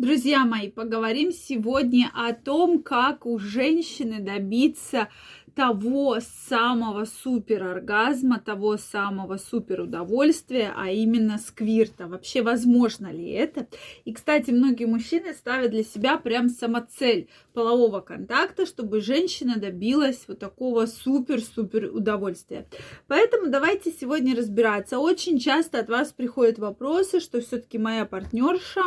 Друзья мои, поговорим сегодня о том, как у женщины добиться того самого супер оргазма, того самого супер удовольствия, а именно сквирта. Вообще, возможно ли это? И, кстати, многие мужчины ставят для себя прям самоцель полового контакта, чтобы женщина добилась вот такого супер-супер удовольствия. Поэтому давайте сегодня разбираться. Очень часто от вас приходят вопросы, что все-таки моя партнерша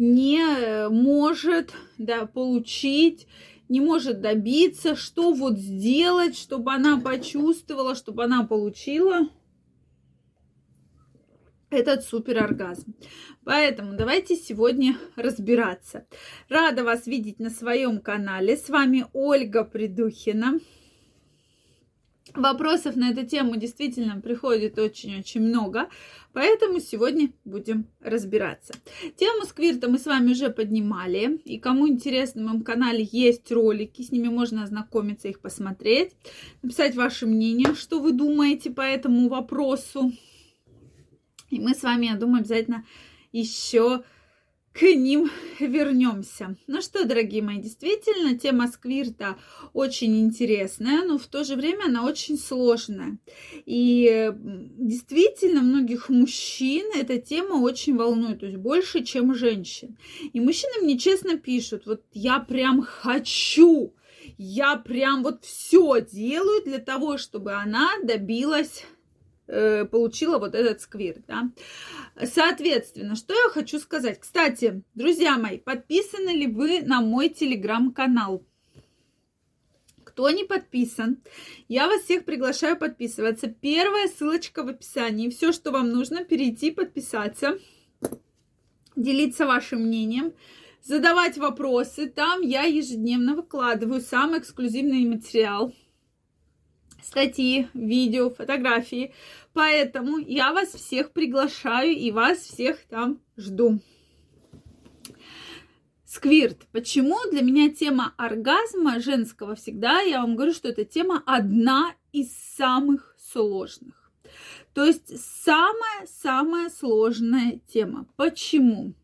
не может да, получить не может добиться, что вот сделать, чтобы она почувствовала, чтобы она получила этот супер оргазм. Поэтому давайте сегодня разбираться. Рада вас видеть на своем канале. С вами Ольга Придухина. Вопросов на эту тему действительно приходит очень-очень много, поэтому сегодня будем разбираться. Тему сквирта мы с вами уже поднимали, и кому интересно, на моем канале есть ролики, с ними можно ознакомиться, их посмотреть, написать ваше мнение, что вы думаете по этому вопросу. И мы с вами, я думаю, обязательно еще к ним вернемся. Ну что, дорогие мои, действительно, тема сквирта очень интересная, но в то же время она очень сложная. И действительно, многих мужчин эта тема очень волнует, то есть больше, чем женщин. И мужчины мне честно пишут, вот я прям хочу, я прям вот все делаю для того, чтобы она добилась Э, получила вот этот сквирт, да. Соответственно, что я хочу сказать. Кстати, друзья мои, подписаны ли вы на мой телеграм-канал? Кто не подписан, я вас всех приглашаю подписываться. Первая ссылочка в описании. Все, что вам нужно, перейти, подписаться, делиться вашим мнением, задавать вопросы. Там я ежедневно выкладываю самый эксклюзивный материал статьи, видео, фотографии. Поэтому я вас всех приглашаю и вас всех там жду. Сквирт. Почему для меня тема оргазма женского всегда, я вам говорю, что эта тема одна из самых сложных. То есть самая-самая сложная тема. Почему?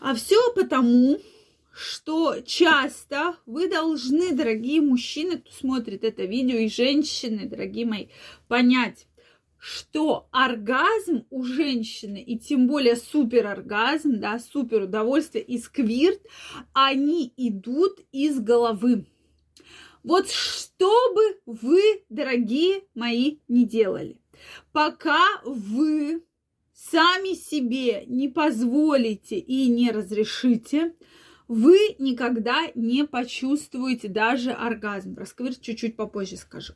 А все потому, что часто вы должны, дорогие мужчины, кто смотрит это видео, и женщины, дорогие мои, понять, что оргазм у женщины, и тем более супероргазм, да, супер удовольствие и сквирт, они идут из головы. Вот что бы вы, дорогие мои, не делали, пока вы сами себе не позволите и не разрешите, вы никогда не почувствуете даже оргазм. Про сквирт чуть-чуть попозже скажу.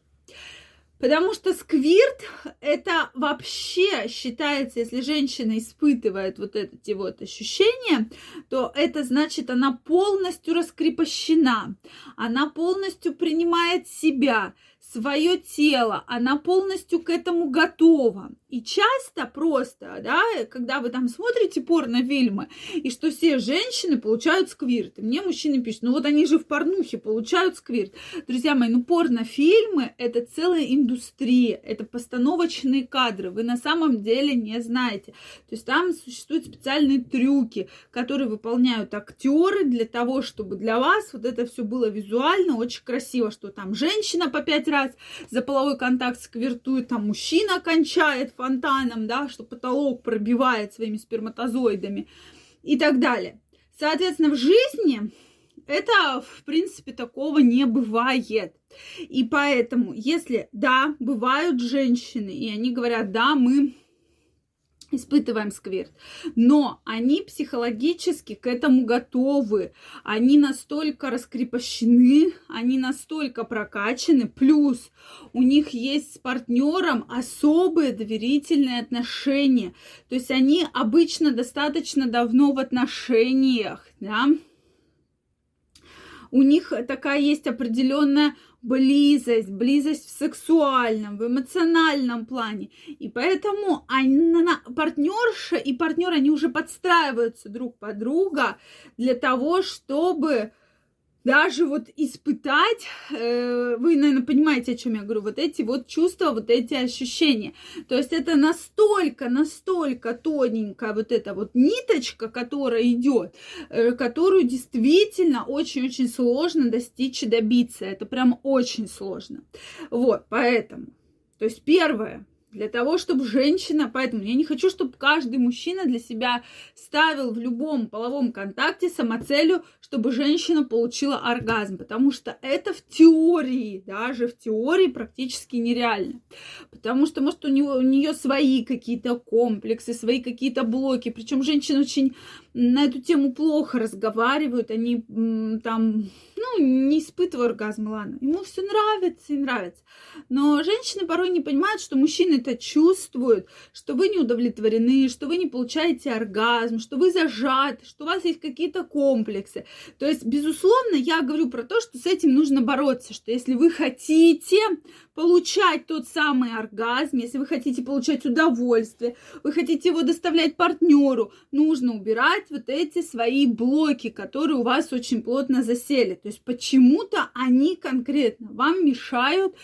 Потому что сквирт это вообще считается, если женщина испытывает вот эти вот ощущения, то это значит, она полностью раскрепощена, она полностью принимает себя, свое тело, она полностью к этому готова. И часто просто, да, когда вы там смотрите порнофильмы, и что все женщины получают сквирт. И мне мужчины пишут, ну вот они же в порнухе получают сквирт. Друзья мои, ну порнофильмы – это целая индустрия, это постановочные кадры. Вы на самом деле не знаете. То есть там существуют специальные трюки, которые выполняют актеры для того, чтобы для вас вот это все было визуально очень красиво, что там женщина по пять раз за половой контакт сквиртует, там мужчина кончает, фонтаном, да, что потолок пробивает своими сперматозоидами и так далее. Соответственно, в жизни это, в принципе, такого не бывает. И поэтому, если, да, бывают женщины, и они говорят, да, мы испытываем сквирт. Но они психологически к этому готовы. Они настолько раскрепощены, они настолько прокачаны. Плюс у них есть с партнером особые доверительные отношения. То есть они обычно достаточно давно в отношениях. Да? У них такая есть определенная близость, близость в сексуальном, в эмоциональном плане. И поэтому она, партнерша и партнер, они уже подстраиваются друг под друга для того, чтобы даже вот испытать, э, вы, наверное, понимаете, о чем я говорю, вот эти вот чувства, вот эти ощущения. То есть это настолько, настолько тоненькая вот эта вот ниточка, которая идет, э, которую действительно очень-очень сложно достичь и добиться. Это прям очень сложно. Вот, поэтому. То есть первое, для того, чтобы женщина, поэтому я не хочу, чтобы каждый мужчина для себя ставил в любом половом контакте самоцелью, чтобы женщина получила оргазм, потому что это в теории, даже в теории практически нереально. Потому что, может, у, него, у нее свои какие-то комплексы, свои какие-то блоки, причем женщины очень на эту тему плохо разговаривают, они там, ну, не испытывают оргазм, ладно, ему все нравится и нравится. Но женщины порой не понимают, что мужчины это чувствуют, что вы не удовлетворены, что вы не получаете оргазм, что вы зажаты, что у вас есть какие-то комплексы. То есть, безусловно, я говорю про то, что с этим нужно бороться, что если вы хотите получать тот самый оргазм, если вы хотите получать удовольствие, вы хотите его доставлять партнеру, нужно убирать вот эти свои блоки, которые у вас очень плотно засели. То есть почему-то они конкретно вам мешают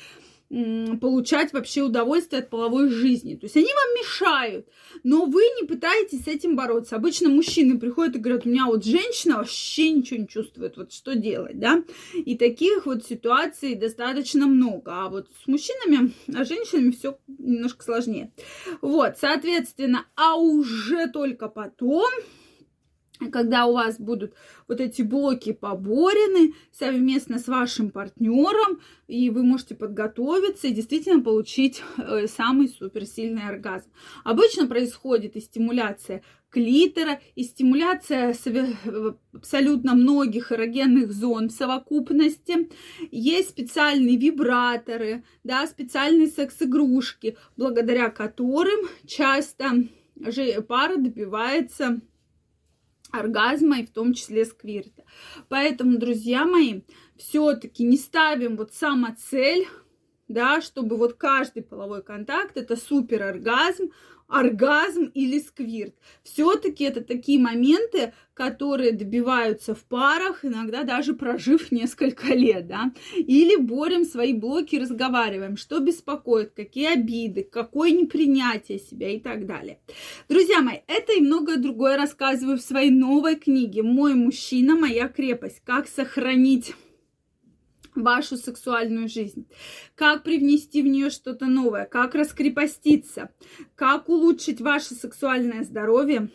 получать вообще удовольствие от половой жизни. То есть они вам мешают, но вы не пытаетесь с этим бороться. Обычно мужчины приходят и говорят, у меня вот женщина вообще ничего не чувствует, вот что делать, да? И таких вот ситуаций достаточно много. А вот с мужчинами, а с женщинами все немножко сложнее. Вот, соответственно, а уже только потом когда у вас будут вот эти блоки поборены совместно с вашим партнером, и вы можете подготовиться и действительно получить э, самый суперсильный оргазм. Обычно происходит и стимуляция клитора, и стимуляция абсолютно многих эрогенных зон в совокупности. Есть специальные вибраторы, да, специальные секс-игрушки, благодаря которым часто пара добивается оргазма и в том числе сквирта. Поэтому, друзья мои, все-таки не ставим вот самоцель, да, чтобы вот каждый половой контакт это супер оргазм, оргазм или сквирт. Все-таки это такие моменты, которые добиваются в парах, иногда даже прожив несколько лет, да. Или борем свои блоки, разговариваем, что беспокоит, какие обиды, какое непринятие себя и так далее. Друзья мои, это и многое другое рассказываю в своей новой книге «Мой мужчина, моя крепость. Как сохранить вашу сексуальную жизнь, как привнести в нее что-то новое, как раскрепоститься, как улучшить ваше сексуальное здоровье,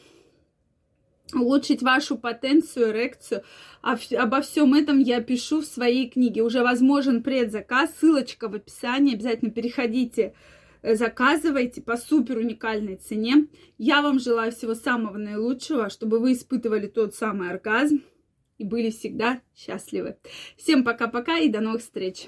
улучшить вашу потенцию, эрекцию. Обо всем этом я пишу в своей книге. Уже возможен предзаказ, ссылочка в описании, обязательно переходите э, заказывайте по супер уникальной цене. Я вам желаю всего самого наилучшего, чтобы вы испытывали тот самый оргазм, и были всегда счастливы. Всем пока-пока и до новых встреч!